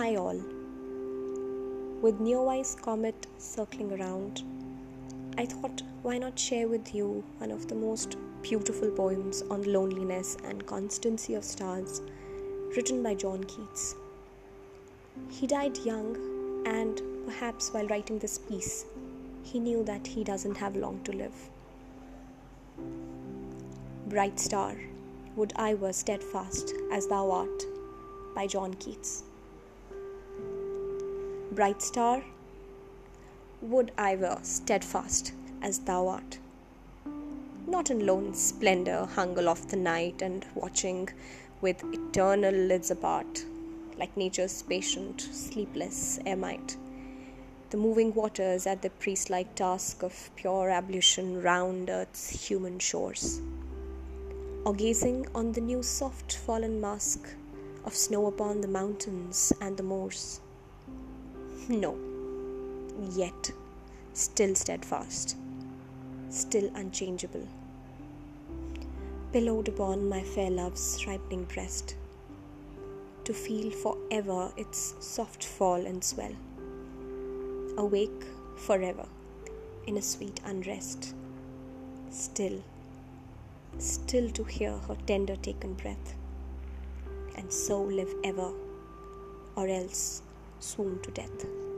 Hi, all. With Neowise Comet circling around, I thought why not share with you one of the most beautiful poems on loneliness and constancy of stars written by John Keats. He died young, and perhaps while writing this piece, he knew that he doesn't have long to live. Bright Star, Would I Were Steadfast as Thou Art by John Keats. Bright star, would I were steadfast as thou art. Not in lone splendor hung aloft the night and watching with eternal lids apart, like nature's patient, sleepless eremite. The moving waters at the priest like task of pure ablution round earth's human shores. Or gazing on the new soft fallen mask of snow upon the mountains and the moors no, yet still steadfast, still unchangeable. Pillowed upon my fair love's ripening breast, to feel forever its soft fall and swell. Awake forever in a sweet unrest, still, still to hear her tender taken breath, and so live ever, or else swoon to death.